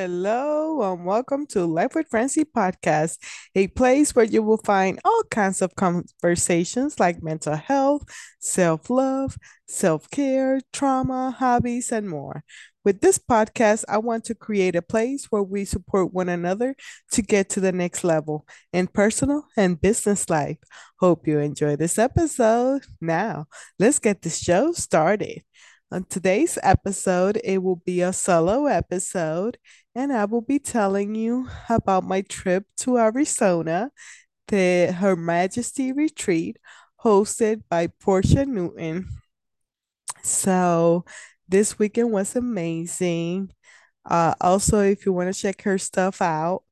Hello and welcome to Life with Francy podcast, a place where you will find all kinds of conversations like mental health, self love, self care, trauma, hobbies, and more. With this podcast, I want to create a place where we support one another to get to the next level in personal and business life. Hope you enjoy this episode. Now, let's get the show started. On today's episode, it will be a solo episode, and I will be telling you about my trip to Arizona, the Her Majesty Retreat, hosted by Porscha Newton. So, this weekend was amazing. Uh, also, if you want to check her stuff out,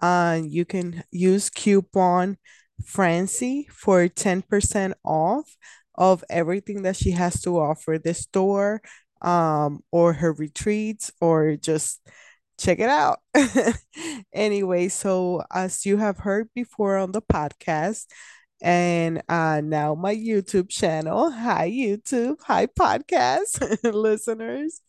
uh, you can use coupon Francy for 10% off of everything that she has to offer the store um or her retreats or just check it out anyway so as you have heard before on the podcast and uh now my youtube channel hi youtube hi podcast listeners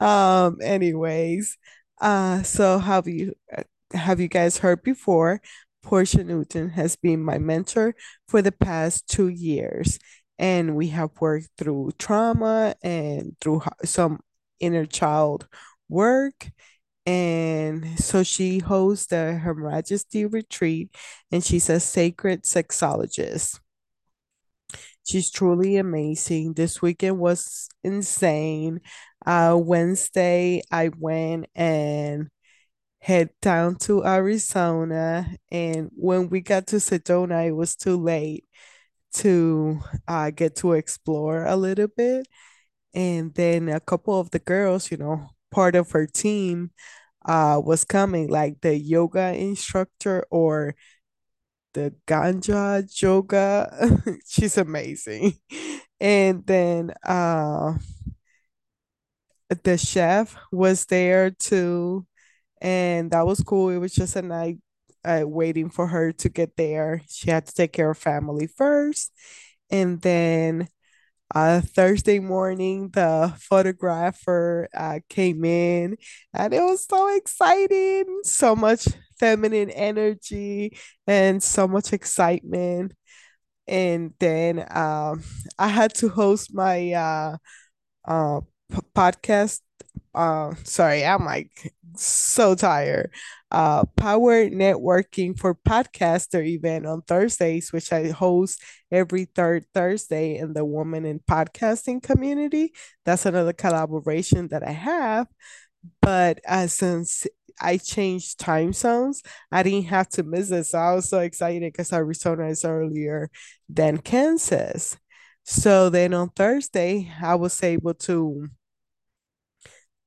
um anyways uh so have you uh, have you guys heard before porscha newton has been my mentor for the past two years and we have worked through trauma and through some inner child work. And so she hosts the Her Majesty Retreat, and she's a sacred sexologist. She's truly amazing. This weekend was insane. Uh, Wednesday, I went and head down to Arizona, and when we got to Sedona, it was too late to uh, get to explore a little bit. And then a couple of the girls, you know, part of her team uh, was coming, like the yoga instructor or the ganja yoga. She's amazing. And then uh, the chef was there too. And that was cool. It was just a night uh, waiting for her to get there. She had to take care of family first. And then uh, Thursday morning, the photographer uh, came in and it was so exciting. So much feminine energy and so much excitement. And then um, I had to host my uh, uh, p- podcast. Uh, sorry, I'm like so tired. Uh, Power Networking for Podcaster event on Thursdays, which I host every third Thursday in the Woman in Podcasting community. That's another collaboration that I have. But uh, since I changed time zones, I didn't have to miss it. So I was so excited because Arizona is earlier than Kansas. So then on Thursday, I was able to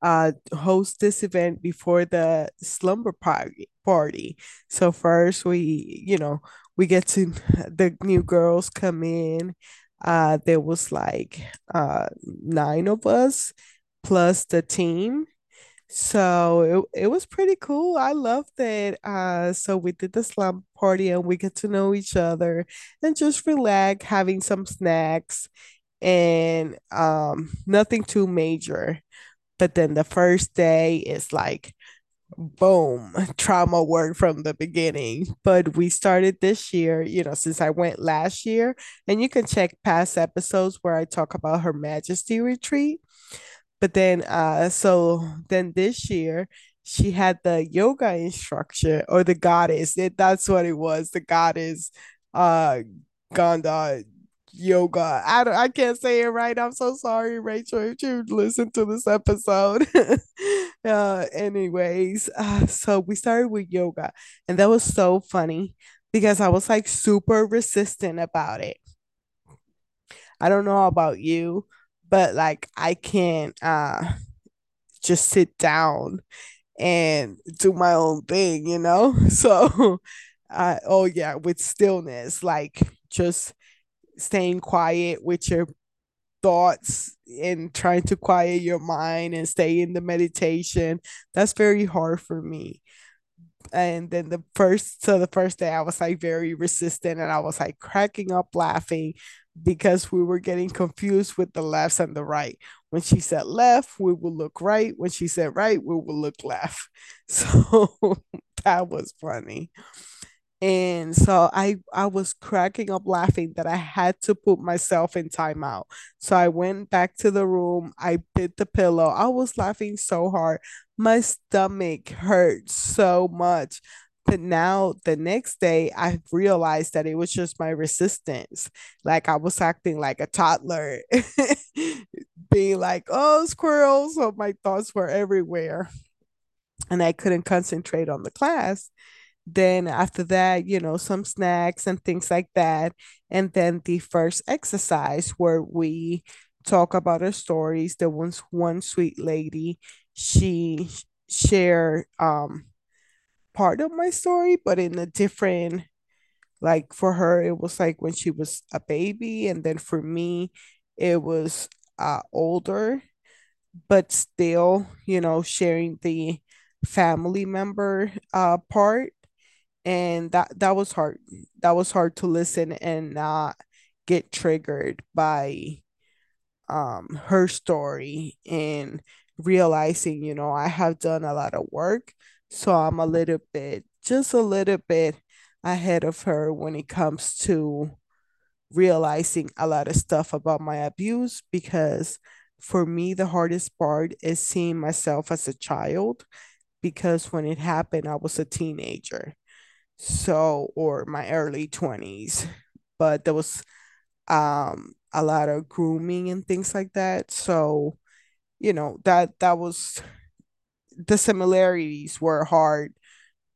uh, host this event before the slumber party. Party. So first, we you know we get to the new girls come in. Uh, there was like uh nine of us plus the team. So it, it was pretty cool. I loved it. Uh, so we did the slumber party and we get to know each other and just relax, having some snacks and um nothing too major. But then the first day is like, boom, trauma work from the beginning. But we started this year, you know, since I went last year. And you can check past episodes where I talk about Her Majesty Retreat. But then, uh, so then this year, she had the yoga instruction or the goddess. It, that's what it was. The goddess, uh, Ganda yoga. I I can't say it right. I'm so sorry, Rachel, if you listen to this episode. uh, anyways, uh, so we started with yoga, and that was so funny because I was like super resistant about it. I don't know about you, but like I can't uh just sit down and do my own thing, you know? So uh oh yeah, with stillness, like just staying quiet with your thoughts and trying to quiet your mind and stay in the meditation. That's very hard for me. And then the first, so the first day I was like very resistant and I was like cracking up laughing because we were getting confused with the lefts and the right. When she said left, we will look right. When she said right, we will look left. So that was funny. And so I I was cracking up laughing that I had to put myself in timeout. So I went back to the room. I bit the pillow. I was laughing so hard. My stomach hurt so much. But now the next day I realized that it was just my resistance. Like I was acting like a toddler, being like, oh, squirrels. So my thoughts were everywhere. And I couldn't concentrate on the class then after that, you know, some snacks and things like that. And then the first exercise where we talk about our stories. There was one sweet lady, she shared um part of my story, but in a different like for her it was like when she was a baby and then for me it was uh older but still you know sharing the family member uh part and that that was hard that was hard to listen and not get triggered by um her story and realizing you know i have done a lot of work so i'm a little bit just a little bit ahead of her when it comes to realizing a lot of stuff about my abuse because for me the hardest part is seeing myself as a child because when it happened i was a teenager so or my early 20s but there was um a lot of grooming and things like that. So you know that that was the similarities were hard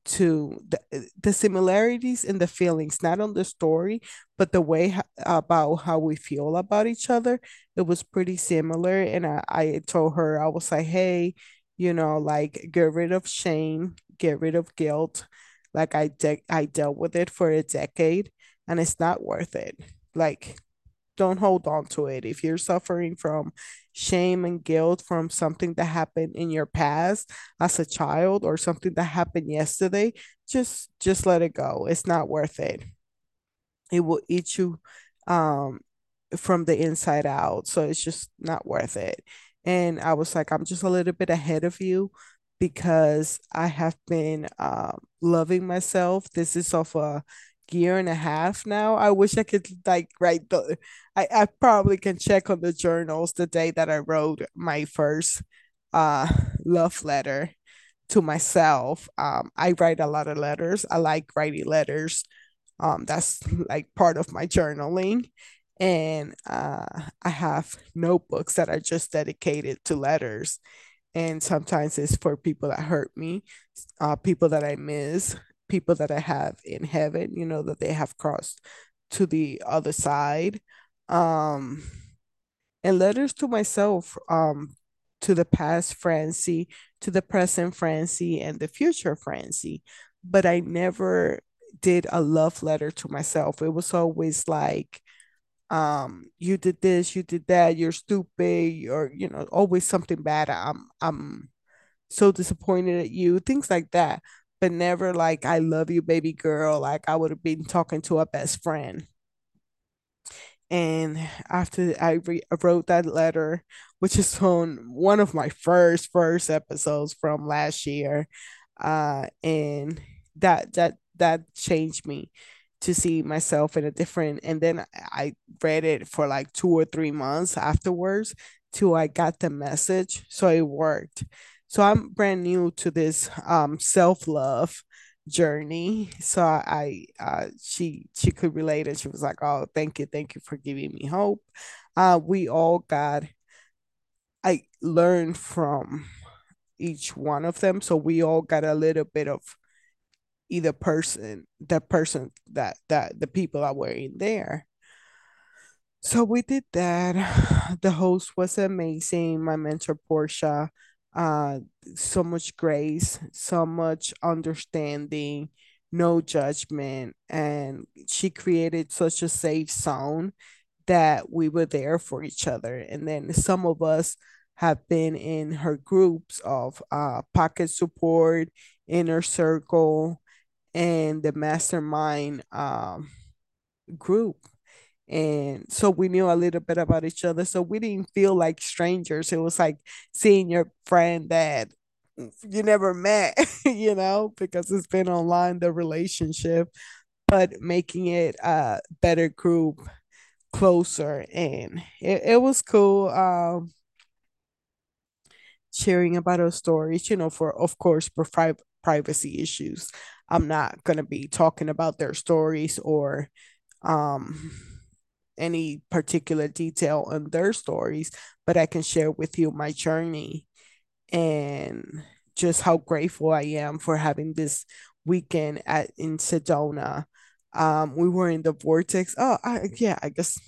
to the, the similarities in the feelings not on the story but the way about how we feel about each other it was pretty similar. And I, I told her i was like hey you know like get rid of shame get rid of guilt like i de- i dealt with it for a decade and it's not worth it like don't hold on to it. If you're suffering from shame and guilt from something that happened in your past as a child or something that happened yesterday, just just let it go. It's not worth it. It will eat you um from the inside out. So it's just not worth it. And I was like, I'm just a little bit ahead of you because I have been um, loving myself. This is of a year and a half now. I wish I could like write the, I, I probably can check on the journals the day that I wrote my first uh love letter to myself. Um, I write a lot of letters. I like writing letters um, that's like part of my journaling. And uh, I have notebooks that are just dedicated to letters. And sometimes it's for people that hurt me, uh, people that I miss, people that I have in heaven, you know, that they have crossed to the other side. Um, and letters to myself, um, to the past Francy, to the present Francy, and the future Francy. But I never did a love letter to myself. It was always like, um, you did this, you did that, you're stupid, or you know, always something bad. I'm I'm so disappointed at you, things like that. But never like I love you, baby girl. Like I would have been talking to a best friend. And after I re- wrote that letter, which is on one of my first first episodes from last year, uh, and that that that changed me to see myself in a different. And then I read it for like two or three months afterwards till I got the message, so it worked. So I'm brand new to this um self love journey. So I, uh, she she could relate and she was like, "Oh, thank you, thank you for giving me hope." Uh, we all got I learned from each one of them, so we all got a little bit of either person, the person that that the people that were in there. So we did that. The host was amazing. My mentor Porscha, uh, so much grace, so much understanding, no judgment, and she created such a safe zone that we were there for each other. And then some of us have been in her groups of uh, pocket support, inner circle, and the mastermind um, group. And so we knew a little bit about each other. So we didn't feel like strangers. It was like seeing your friend that you never met you know because it's been online the relationship but making it a better group closer. And it, it was cool um sharing about our stories you know for of course for pri- privacy issues i'm not going to be talking about their stories or um any particular detail on their stories, but I can share with you my journey and just how grateful I am for having this weekend at in Sedona. Um, we were in the vortex. Oh, I, yeah, I guess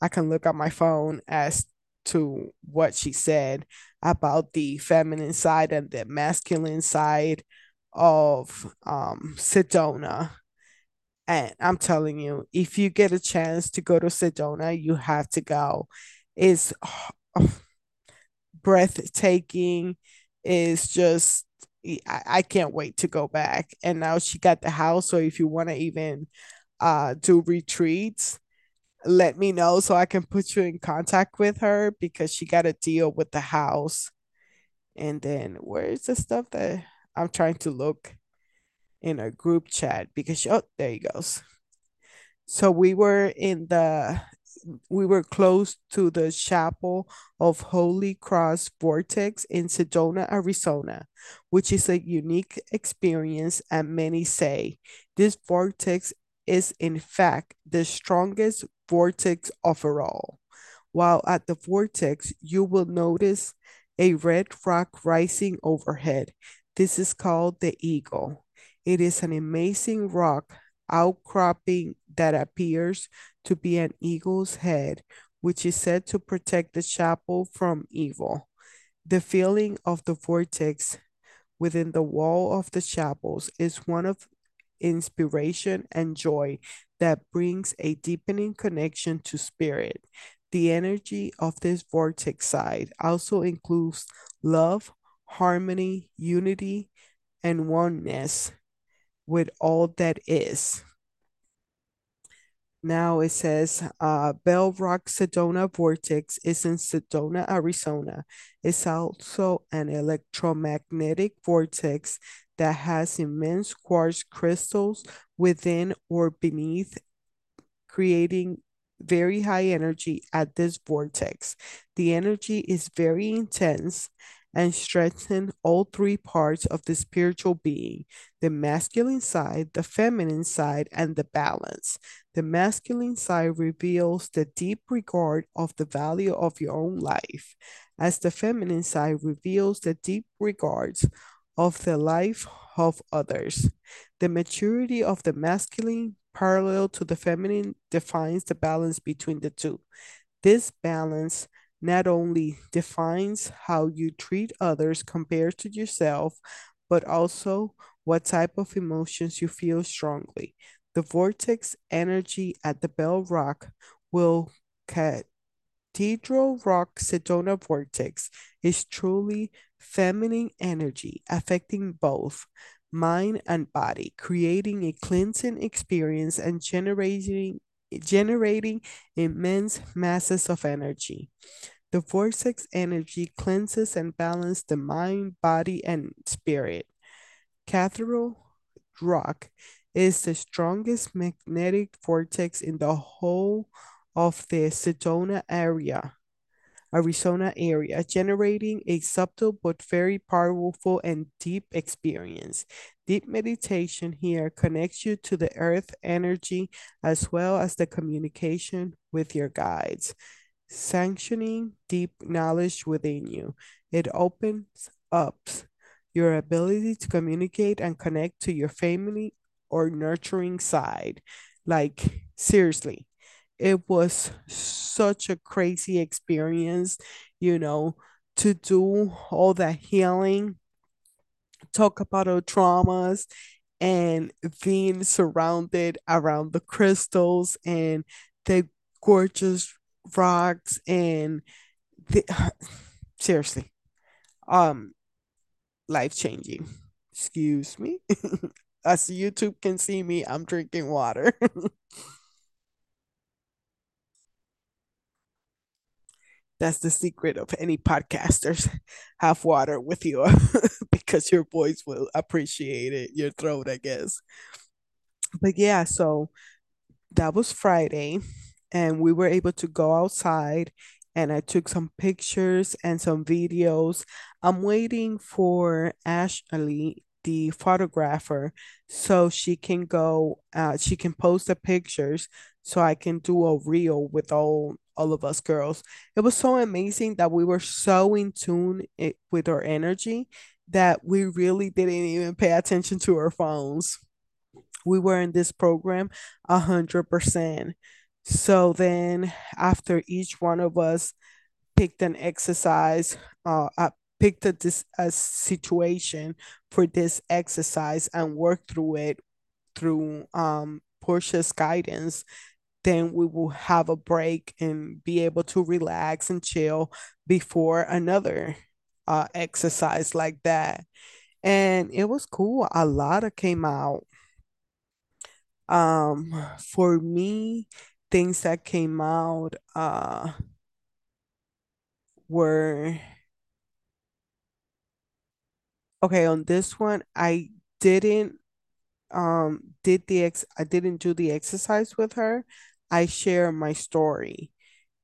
I can look at my phone as to what she said about the feminine side and the masculine side of um, Sedona. And I'm telling you, if you get a chance to go to Sedona, you have to go. It's breathtaking. It's just, I, I can't wait to go back. And now she got the house. So if you want to even uh, do retreats, let me know so I can put you in contact with her because she got a deal with the house. And then where's the stuff that I'm trying to look in a group chat because oh, there he goes. So we were in the we were close to the Chapel of Holy Cross Vortex in Sedona, Arizona, which is a unique experience, and many say this vortex is in fact the strongest vortex overall. While at the vortex, you will notice a red rock rising overhead. This is called the Eagle. It is an amazing rock outcropping that appears to be an eagle's head, which is said to protect the chapel from evil. The feeling of the vortex within the wall of the chapels is one of inspiration and joy that brings a deepening connection to spirit. The energy of this vortex side also includes love, harmony, unity, and oneness with all that is. Now it says uh, Bell Rock Sedona Vortex is in Sedona, Arizona. It's also an electromagnetic vortex that has immense quartz crystals within or beneath, creating very high energy at this vortex. The energy is very intense and strengthen all three parts of the spiritual being the masculine side, the feminine side, and the balance. The masculine side reveals the deep regard of the value of your own life, as the feminine side reveals the deep regards of the life of others. The maturity of the masculine parallel to the feminine defines the balance between the two. This balance not only defines how you treat others compared to yourself, but also what type of emotions you feel strongly. The vortex energy at the Bell Rock will Cathedral Rock Sedona Vortex is truly feminine energy affecting both mind and body, creating a cleansing experience and generating generating immense masses of energy. The vortex energy cleanses and balances the mind, body, and spirit. Cathedral Rock is the strongest magnetic vortex in the whole of the Sedona area, Arizona area, generating a subtle but very powerful and deep experience. Deep meditation here connects you to the earth energy as well as the communication with your guides, sanctioning deep knowledge within you. It opens up your ability to communicate and connect to your family or nurturing side. Like, seriously, it was such a crazy experience, you know, to do all that healing, talk about our traumas, and being surrounded around the crystals and the gorgeous rocks and the, seriously um life changing excuse me. As youtube can see me i'm drinking water That's the secret of any podcasters. Have water with you because your voice will appreciate it, your throat, I guess. But yeah, so that was Friday, and we were able to go outside and I took some pictures and some videos. I'm waiting for Ashley, the photographer, so she can go, uh, she can post the pictures so I can do a reel with all all of us girls. It was so amazing that we were so in tune it, with our energy that we really didn't even pay attention to our phones we were in this program a hundred percent. So then after each one of us picked an exercise, uh, I picked a, this, a situation for this exercise and worked through it through um, Porscha's guidance, then we will have a break and be able to relax and chill before another uh, exercise like that. And it was cool. A lot of came out um, for me, things that came out uh were okay on this one. I didn't um did the ex I didn't do the exercise with her. I share my story.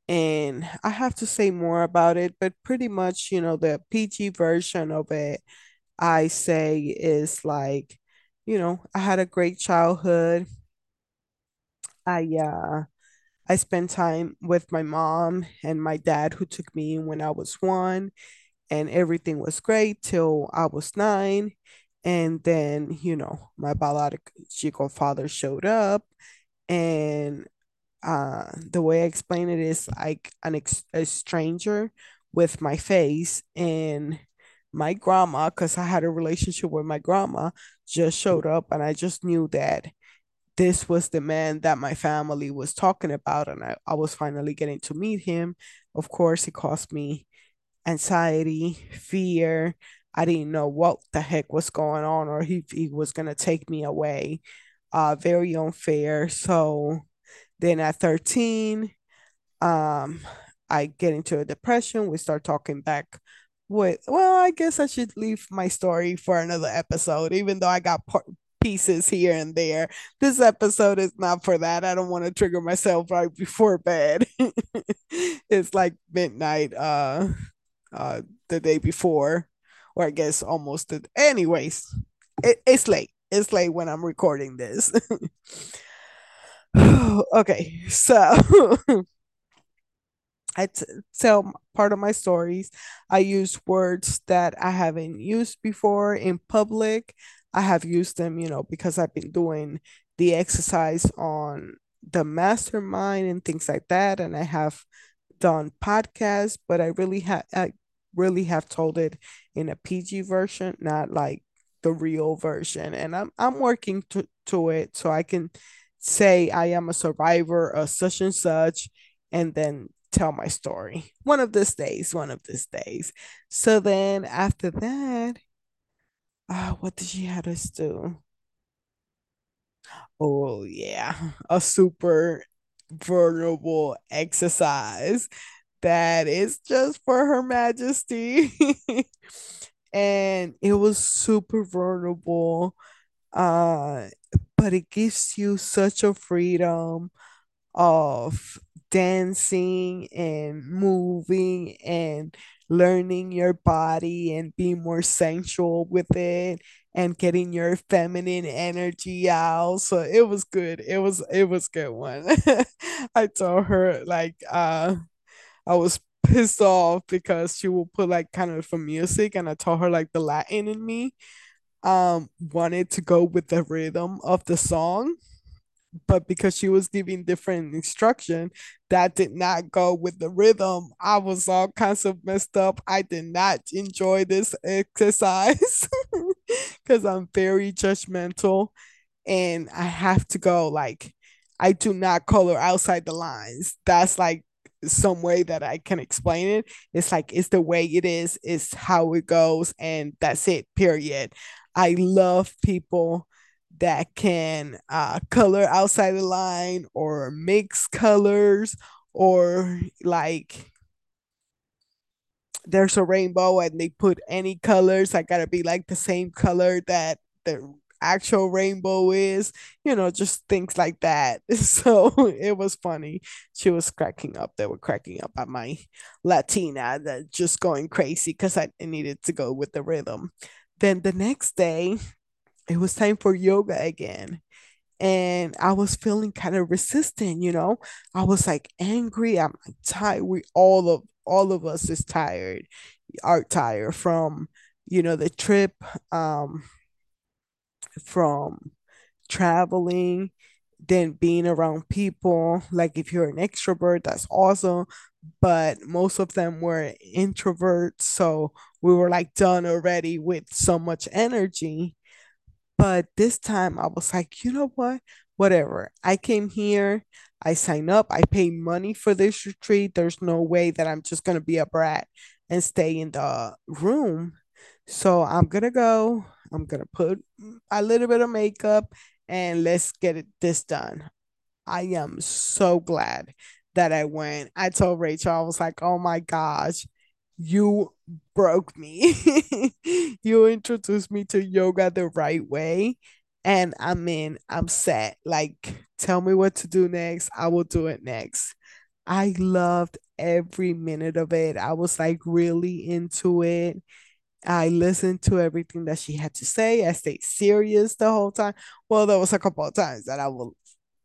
And I have to say more about it, but pretty much, you know, the PG version of it, I say is like, you know, I had a great childhood. I uh I spent time with my mom and my dad, who took me in when I was one, and everything was great till I was nine. And then, you know, my biological father showed up, and uh, the way I explain it is like an ex- a stranger with my face and my grandma, because I had a relationship with my grandma, just showed up, and I just knew that this was the man that my family was talking about and I, I was finally getting to meet him. Of course it caused me anxiety fear i didn't know what the heck was going on or he, he was going to take me away. Uh very unfair. So then at 13 um i get into a depression. We start talking back with well i guess i should leave my story for another episode even though i got par- pieces here and there. This episode is not for that. I don't want to trigger myself right before bed. It's like midnight uh uh the day before or i guess almost the, anyways it, it's late it's late when i'm recording this okay so I t- tell part of my stories. I use words that I haven't used before in public. I have used them, you know, because I've been doing the exercise on the mastermind and things like that. And I have done podcasts, but I really have really have told it in a PG version, not like the real version. And I'm I'm working to, to it so I can say I am a survivor of such and such and then tell my story. One of these days, one of these days. So then after that, uh, what did she have us do? Oh yeah, a super vulnerable exercise that is just for Her Majesty. and it was super vulnerable. Uh, but it gives you such a freedom of dancing and moving and learning your body and being more sensual with it and getting your feminine energy out so it was good it was it was good one i told her like uh i was pissed off because she would put like kind of for music and i told her like the latin in me um wanted to go with the rhythm of the song but because she was giving different instruction that did not go with the rhythm i was all kinds of messed up. I did not enjoy this exercise because i'm very judgmental and i have to go like i do not color outside the lines. That's like some way that i can explain it it's like it's the way it is it's how it goes and that's it period i love people that can uh, color outside the line or mix colors or like there's a rainbow and they put any colors. I gotta be like the same color that the actual rainbow is, you know, just things like that. So it was funny. She was cracking up. They were cracking up at my Latina that just going crazy because I needed to go with the rhythm. Then the next day, it was time for yoga again and I was feeling kind of resistant, you know. I was like angry. I'm tired. We all of all of us is tired, are tired from, you know, the trip, um, from traveling, then being around people. Like if you're an extrovert, that's awesome. But most of them were introverts. So we were like done already with so much energy but this time I was like, you know what? Whatever. I came here, I signed up, I pay money for this retreat. There's no way that I'm just going to be a brat and stay in the room. So I'm going to go. I'm to put a little bit of makeup and let's get it, this done. I am so glad that I went. I told Rachel, I was like, oh my gosh, you broke me. you introduced me to yoga the right way. And I'm in, I'm set. Like, tell me what to do next. I will do it next. I loved every minute of it. I was like really into it. I listened to everything that she had to say. I stayed serious the whole time. Well, there was a couple of times that I will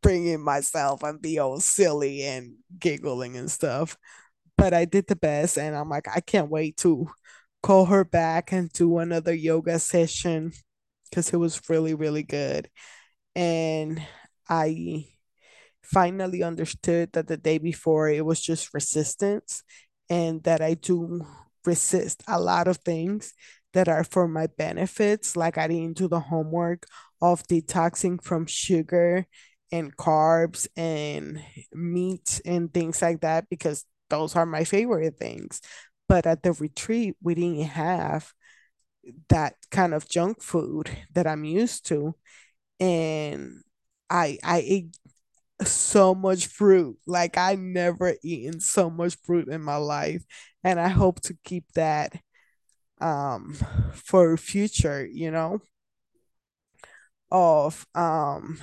bring in myself and be all silly and giggling and stuff but I did the best and I'm like, I can't wait to call her back and do another yoga session because it was really, really good. And I finally understood that the day before it was just resistance and that I do resist a lot of things that are for my benefits. Like I didn't do the homework of detoxing from sugar and carbs and meat and things like that because those are my favorite things. But at the retreat, we didn't have that kind of junk food that I'm used to. And I I ate so much fruit. Like I never eaten so much fruit in my life. And I hope to keep that um for future, you know, of um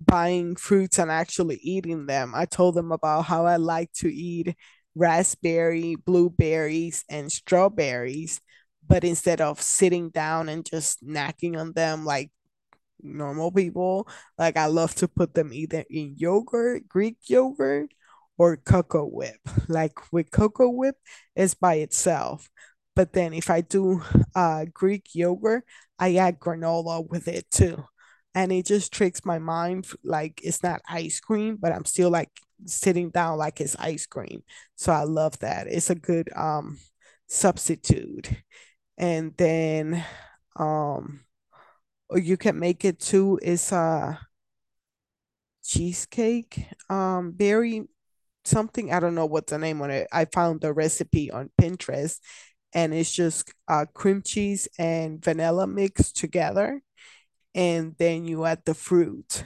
buying fruits and actually eating them. I told them about how I like to eat raspberry, blueberries, and strawberries, but instead of sitting down and just snacking on them like normal people, like I love to put them either in yogurt, Greek yogurt, or cocoa whip. Like with cocoa whip, it's by itself. But then if I do uh, Greek yogurt, I add granola with it too. And it just tricks my mind like it's not ice cream but i'm still like sitting down like it's ice cream. So i love that. It's a good um substitute. And then um or you can make it too it's a cheesecake um berry something i don't know what the name on it. I found the recipe on pinterest and it's just uh, cream cheese and vanilla mixed together and then you add the fruit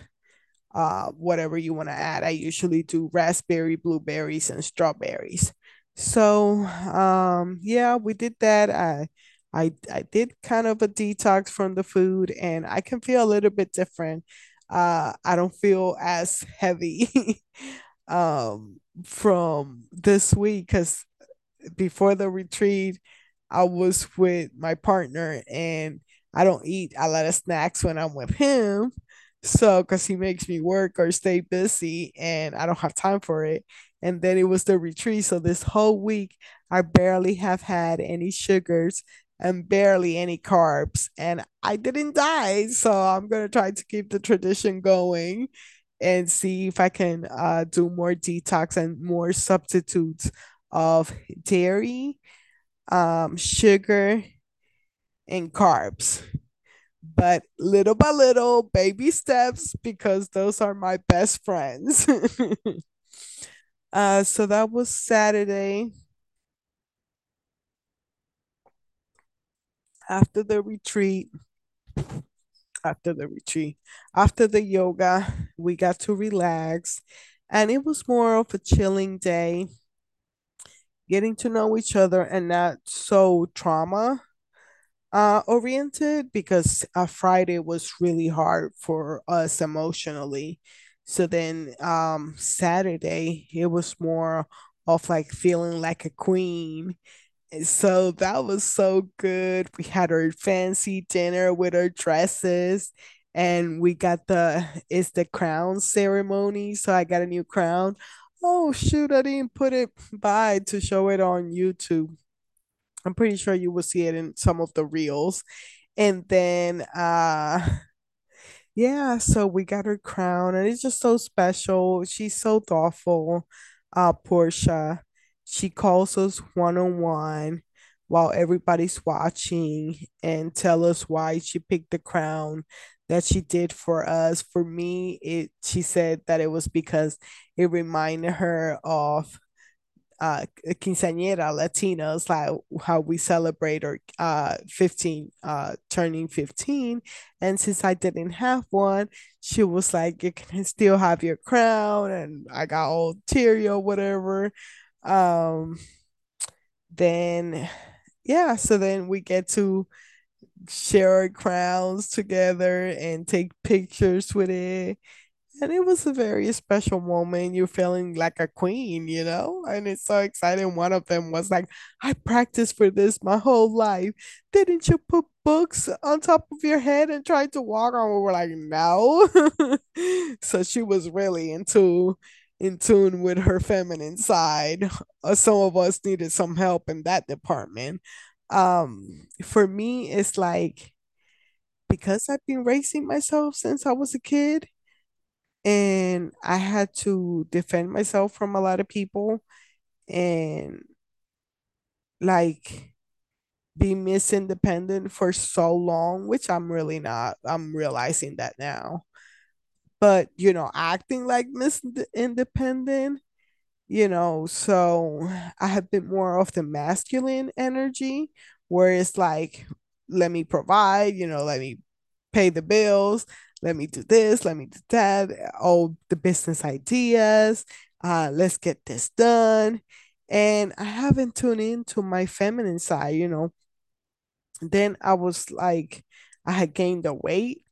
uh whatever you want to add. I usually do raspberry blueberries and strawberries. So um yeah we did that. I i i did kind of a detox from the food and i can feel a little bit different uh i don't feel as heavy um from this week because before the retreat i was with my partner and I don't eat a lot of snacks when I'm with him. So, because he makes me work or stay busy and I don't have time for it. And then it was the retreat. So, this whole week, I barely have had any sugars and barely any carbs. And I didn't die. So, I'm going to try to keep the tradition going and see if I can uh, do more detox and more substitutes of dairy, um, sugar, and carbs. But little by little, baby steps, because those are my best friends. uh, so that was Saturday. After the retreat, after the retreat, after the yoga, we got to relax. And it was more of a chilling day. getting to know each other and not so trauma uh oriented because uh, Friday was really hard for us emotionally. So then um Saturday it was more of like feeling like a queen. So that was so good. We had our fancy dinner with our dresses and we got the it's the crown ceremony. So I got a new crown. Oh shoot, I didn't put it by to show it on YouTube. I'm pretty sure you will see it in some of the reels. And then uh yeah, so we got her crown and it's just so special. She's so thoughtful. Uh Porscha. She calls us one on one while everybody's watching and tell us why she picked the crown that she did for us. For me, it she said that it was because it reminded her of uh quinceañera Latinos, like how we celebrate our uh 15 uh turning 15. And since I didn't have one, she was like, You can still have your crown, and I got all teary or whatever. Um then yeah, so then we get to share our crowns together and take pictures with it and it was a very special moment. You're feeling like a queen, you know? And it's so exciting. One of them was like, I practiced for this my whole life. Didn't you put books on top of your head and try to walk on? We were like, no. so she was really into in tune with her feminine side. Uh, some of us needed some help in that department. Um, for me, it's like because I've been raising myself since I was a kid and I had to defend myself from a lot of people and like be miss independent for so long, which I'm really not. I'm realizing that now. But you know, acting like Miss Independent, you know, so I have been more of the masculine energy where it's like, let me provide, you know, let me pay the bills, let me do this, let me do that, all the business ideas, uh, let's get this done. And I haven't tuned into my feminine side, you know. Then I was like, I had gained the weight.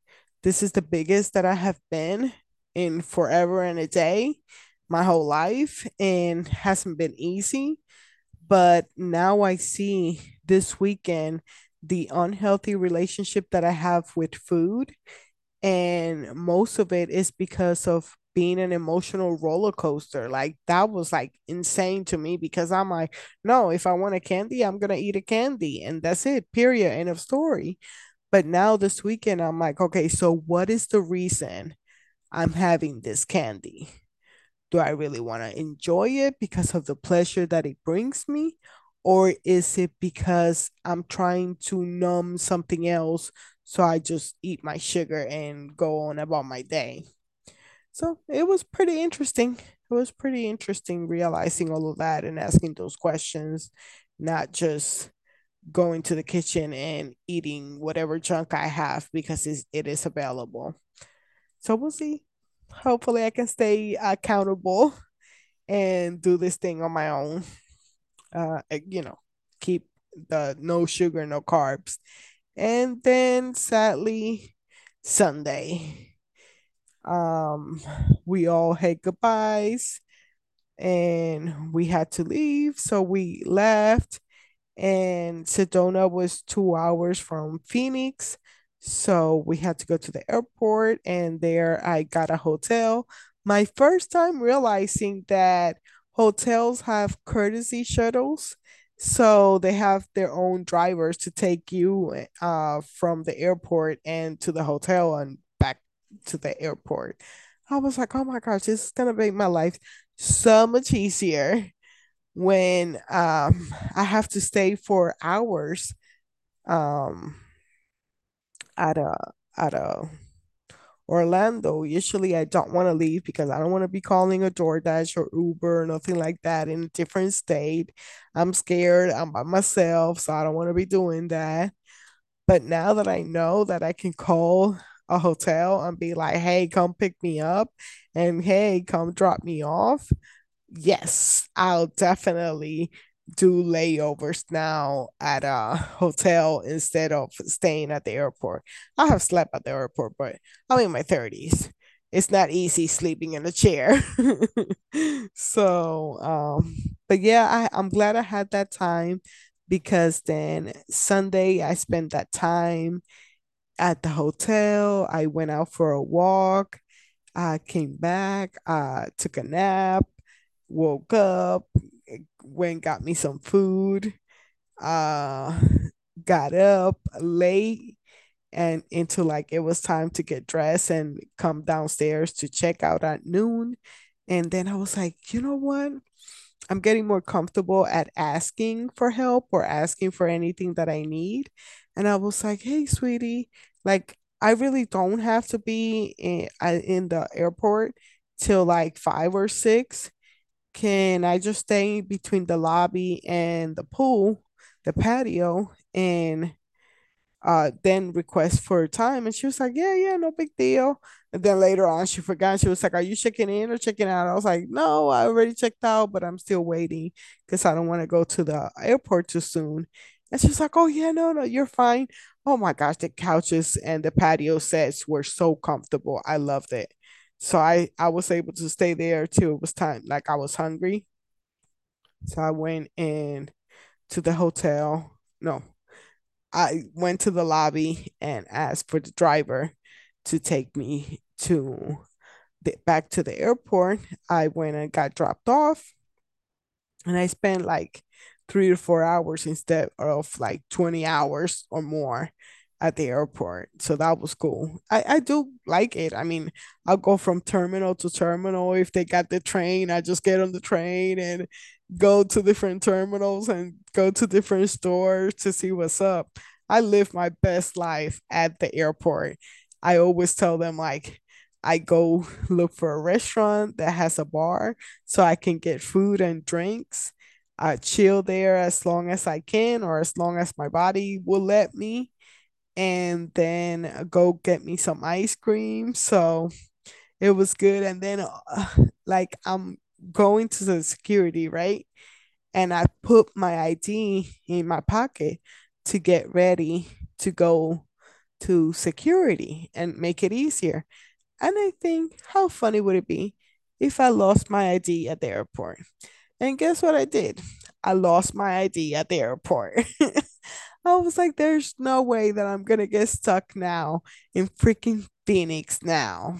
This is the biggest that I have been in forever and a day, my whole life, and hasn't been easy. But now I see this weekend the unhealthy relationship that I have with food and most of it is because of being an emotional roller coaster. Like that was like insane to me because I'm like, no, if I want a candy, I'm gonna eat a candy, and that's it. Period. End of story. But now this weekend, I'm like, okay, so what is the reason I'm having this candy? Do I really want to enjoy it because of the pleasure that it brings me? Or is it because I'm trying to numb something else so I just eat my sugar and go on about my day. So it was pretty interesting. It was pretty interesting realizing all of that and asking those questions, not just going to the kitchen and eating whatever junk I have because it is available. So we'll see. Hopefully, I can stay accountable and do this thing on my own. Uh, you know, keep the no sugar, no carbs and then sadly, Sunday, um, we all had goodbyes and we had to leave. So we left, and Sedona was two hours from Phoenix. So we had to go to the airport, and there I got a hotel. My first time realizing that hotels have courtesy shuttles so they have their own drivers to take you uh from the airport and to the hotel and back to the airport. I was like, oh my gosh, this is gonna make my life so much easier when um I have to stay for hours um at a at a Orlando, usually I don't want to leave because I don't want to be calling a DoorDash or Uber or nothing like that in a different state. I'm scared. I'm by myself, so I don't want to be doing that. But now that I know that I can call a hotel and be like, hey, come pick me up and hey, come drop me off, yes, I'll definitely do layovers now at a hotel instead of staying at the airport. I have slept at the airport, but I'm in my 30s. It's not easy sleeping in a chair. so, um, but yeah, I, I'm glad I had that time because then Sunday I spent that time at the hotel. I went out for a walk. I came back, uh, took a nap, woke up, went got me some food, uh, got up late and into like it was time to get dressed and come downstairs to check out at noon. And then I was like, you know what? I'm getting more comfortable at asking for help or asking for anything that I need. And I was like, hey, sweetie, like I really don't have to be in, in the airport till like five or six. Can I just stay between the lobby and the pool, the patio, and uh then request for time? And she was like yeah yeah no big deal. And then later on she forgot. She was like are you checking in or checking out? I was like no i already checked out but i'm still waiting because i don't want to go to the airport too soon. And she's like oh yeah no no you're fine. Oh my gosh the couches and the patio sets were so comfortable. I loved it so i i was able to stay there till it was time like i was hungry. So i went in to the hotel. No I went to the lobby and asked for the driver to take me to the, back to the airport. I went and got dropped off, and I spent like three to four hours instead of like 20 hours or more at the airport. So that was cool. I, I do like it. I mean, I'll go from terminal to terminal. If they got the train, I just get on the train and go to different terminals and go to different stores to see what's up. I live my best life at the airport. I always tell them like I go look for a restaurant that has a bar so I can get food and drinks. I chill there as long as I can or as long as my body will let me and then go get me some ice cream. So it was good and then uh, like I'm going to the security, right? And I put my ID in my pocket to get ready to go to security and make it easier. And I think, how funny would it be if I lost my ID at the airport? And guess what I did? I lost my ID at the airport. I was like, there's no way that I'm to get stuck now in freaking Phoenix now.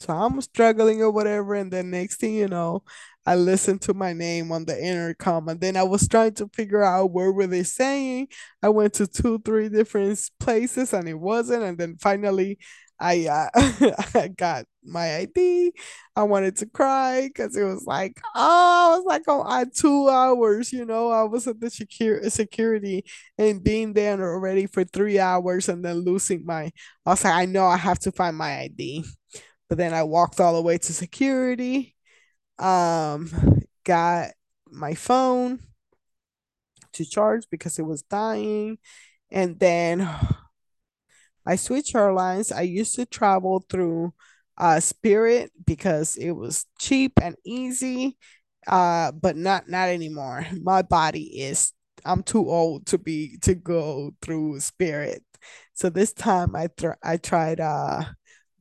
So I'm struggling or whatever. And then next thing you know, I listened to my name on the intercom. And then I was trying to figure out where were they saying. I went to two, three different places and it wasn't. And then finally I uh, I got my ID. I wanted to cry because it was like, oh, I was like, oh, I two hours, you know, I was at the secure security and being there already for three hours and then losing my. I was like, I know I have to find my ID. But then I walked all the way to security, um, got my phone to charge because it was dying. And then I switched airlines. I used to travel through uh, Spirit because it was cheap and easy, uh, but not not anymore. My body is I'm too old to be to go through Spirit. So this time I th- I tried uh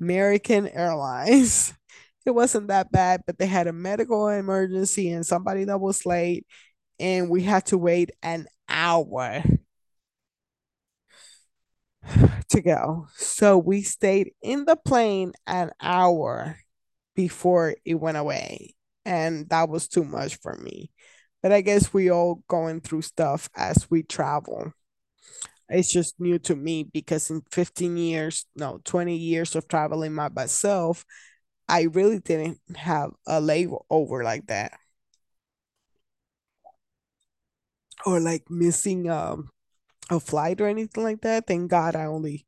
American Airlines. It wasn't that bad, but they had a medical emergency and somebody that was late, and we had to wait an hour to go. So we stayed in the plane an hour before it went away. And that was too much for me. But I guess we all going through stuff as we travel it's just new to me because in 15 years, no, 20 years of traveling by myself, I really didn't have a layover like that. Or like missing um a flight or anything like that. Thank God I only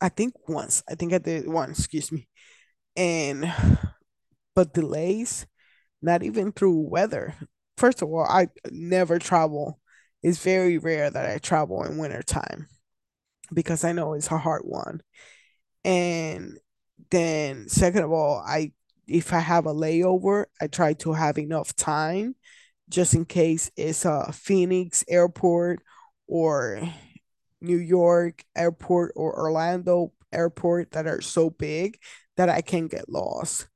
I think once. I think I did one, excuse me. And but delays, not even through weather. First of all, I never travel it's very rare that I travel in wintertime because I know it's a hard one. And then second of all, I if I have a layover, I try to have enough time just in case it's a Phoenix airport or New York airport or Orlando airport that are so big that I can get lost.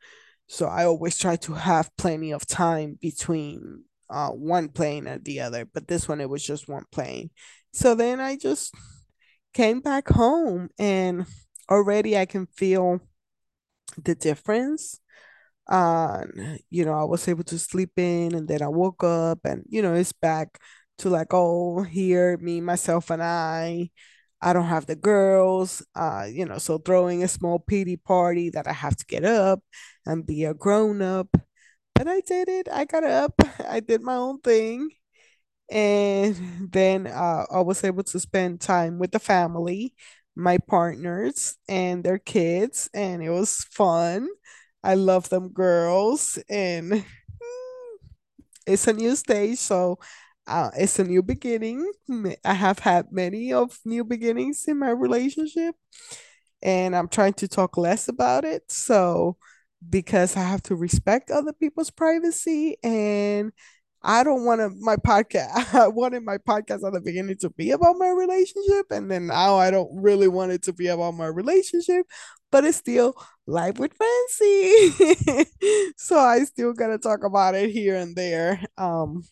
So I always try to have plenty of time between uh, one plane and the other, but this one it was just one plane. So then I just came back home and already I can feel the difference uh you know i was able to sleep in and then i woke up and you know it's back to like oh here me myself and i i don't have the girls uh you know so throwing a small pity party that i have to get up and be a grown up but i did it. I got up. I did my own thing. And then uh, I was able to spend time with the family, my partners, and their kids, and it was fun. I love them girls, and it's a new stage, so uh, it's a new beginning. I have had many of new beginnings in my relationship, and I'm trying to talk less about it. So, because I have to respect other people's privacy and I don't want to my podcast. I wanted my podcast at the beginning to be about my relationship, and then now I don't really want it to be about my relationship, but it's still life with Francy. so I still gotta talk about it here and there. Um,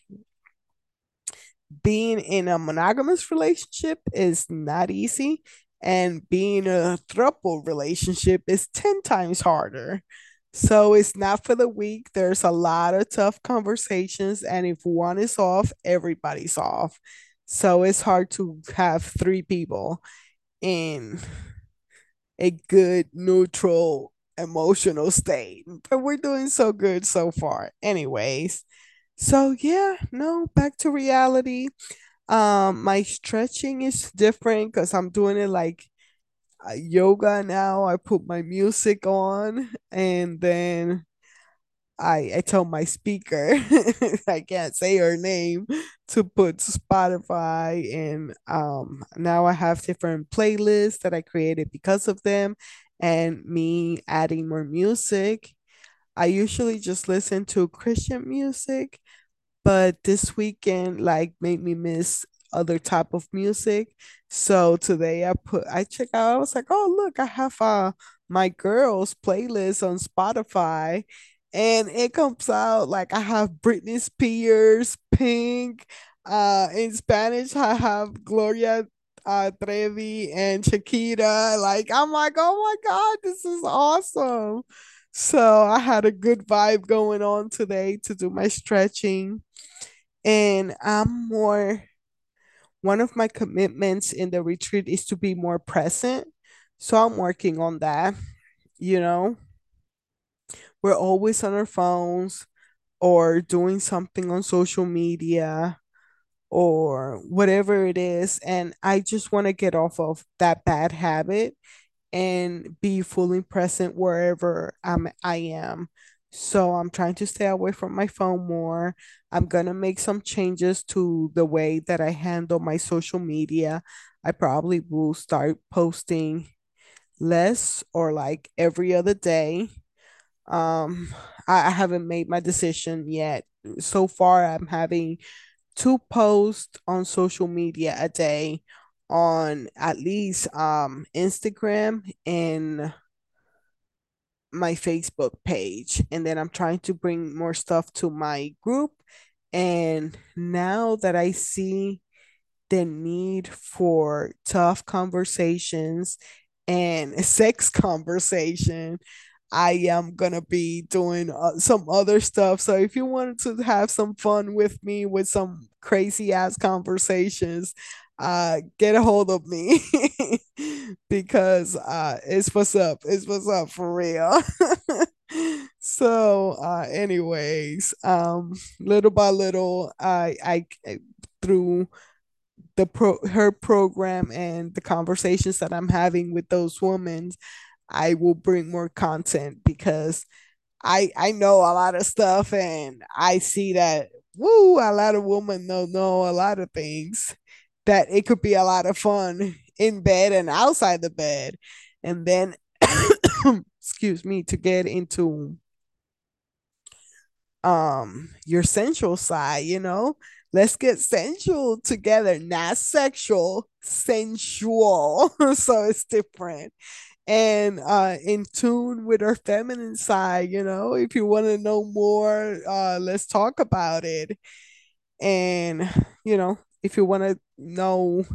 being in a monogamous relationship is not easy, and being a throuple relationship is 10 times harder. So it's not for the weak. There's a lot of tough conversations, and if one is off, everybody's off. So it's hard to have three people in a good, neutral, emotional state. But we're doing so good so far. Anyways, so yeah, no, back to reality. Um, my stretching is different because I'm doing it like uh, yoga now. I put my music on and then I I tell my speaker I can't say her name to put Spotify and um now I have different playlists that I created because of them and me adding more music. I usually just listen to Christian music but this weekend like made me miss other type of music. So today I put I check out, I was like, oh look, I have uh my girls playlist on Spotify and it comes out like I have Britney Spears, Pink, uh in Spanish I have Gloria uh Trevi and Shakira. Like I'm like, oh my God, this is awesome. So I had a good vibe going on today to do my stretching and I'm more one of my commitments in the retreat is to be more present. So I'm working on that. You know, we're always on our phones or doing something on social media or whatever it is. And I just want to get off of that bad habit and be fully present wherever I'm I am. So I'm trying to stay away from my phone more. I'm gonna make some changes to the way that I handle my social media. I probably will start posting less or like every other day. Um, I, I haven't made my decision yet. So far, I'm having two posts on social media a day on at least um Instagram and my Facebook page. And then I'm trying to bring more stuff to my group. And now that I see the need for tough conversations and sex conversation, I am gonna be doing uh, some other stuff. So if you wanted to have some fun with me with some crazy ass conversations, uh, get a hold of me because uh, it's what's up. It's what's up for real. so, uh, anyways, um, little by little, I I through the pro her program and the conversations that I'm having with those women, I will bring more content because I I know a lot of stuff and I see that woo a lot of women don't know a lot of things that it could be a lot of fun in bed and outside the bed and then excuse me to get into um your sensual side, you know? Let's get sensual together, not sexual, sensual. so it's different. And uh in tune with our feminine side, you know, if you want to know more, uh let's talk about it. And you know, if you want to know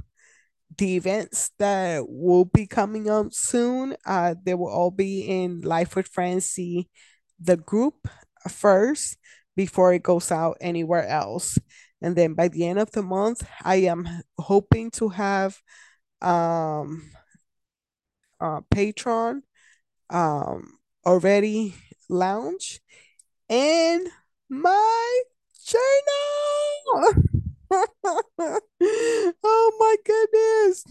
the events that will be coming up soon. Uh, they will all be in Life with Francy, the group first before it goes out anywhere else. And then by the end of the month, I am hoping to have um, uh, Patreon um, already launched and my journal. oh my goodness.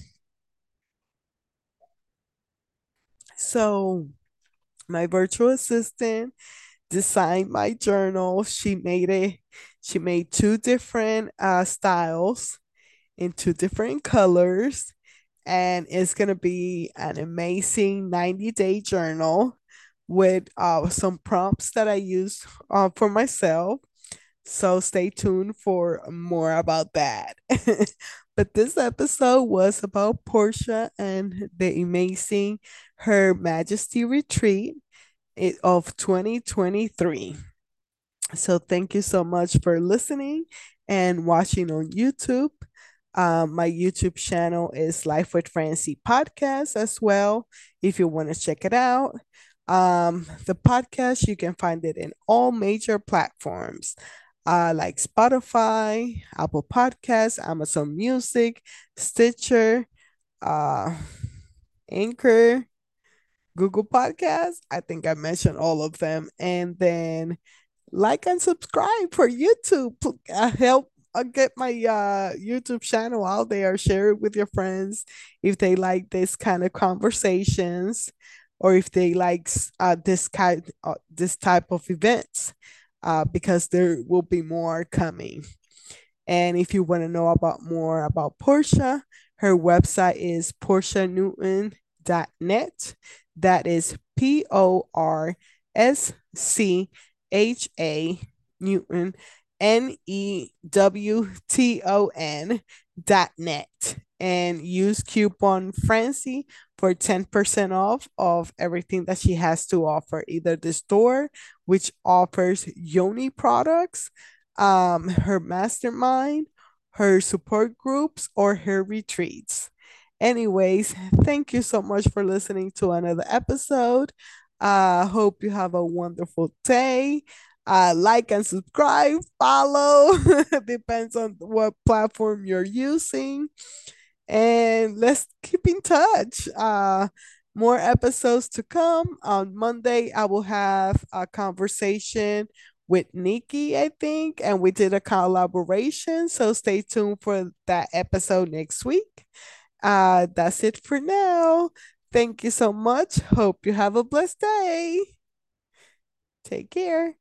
So, my virtual assistant designed my journal. She made it, she made two different uh, styles in two different colors. And it's going to be an amazing 90 day journal with uh, some prompts that I use uh, for myself so stay tuned for more about that. but this episode was about Porscha and the amazing Her Majesty Retreat of 2023. So thank you so much for listening and watching on YouTube. Um, my YouTube channel is Life with Francy Podcast as well. If you want to check it out, um, the podcast you can find it in all major platforms uh, like Spotify, Apple Podcasts, Amazon Music, Stitcher, uh, Anchor, Google Podcasts. I think I mentioned all of them. And then like and subscribe for YouTube. Uh, help uh, get my uh, YouTube channel out there. Share it with your friends if they like this kind of conversations or if they like uh, this kind uh, this type of events uh, because there will be more coming. And if you want to know about more about Porscha, her website is porschanewton.net. That is P O R S C H A Newton N E W T O N net and use coupon Francy for 10% off of everything that she has to offer, either the store, which offers Yoni products, um, her mastermind, her support groups, or her retreats. Anyways, thank you so much for listening to another episode. I uh, hope you have a wonderful day. Uh, like and subscribe, follow, depends on what platform you're using and let's keep in touch. Uh, more episodes to come. On Monday, I will have a conversation with Nikki, I think, and we did a collaboration. So stay tuned for that episode next week. Uh, that's it for now. Thank you so much. Hope you have a blessed day. Take care.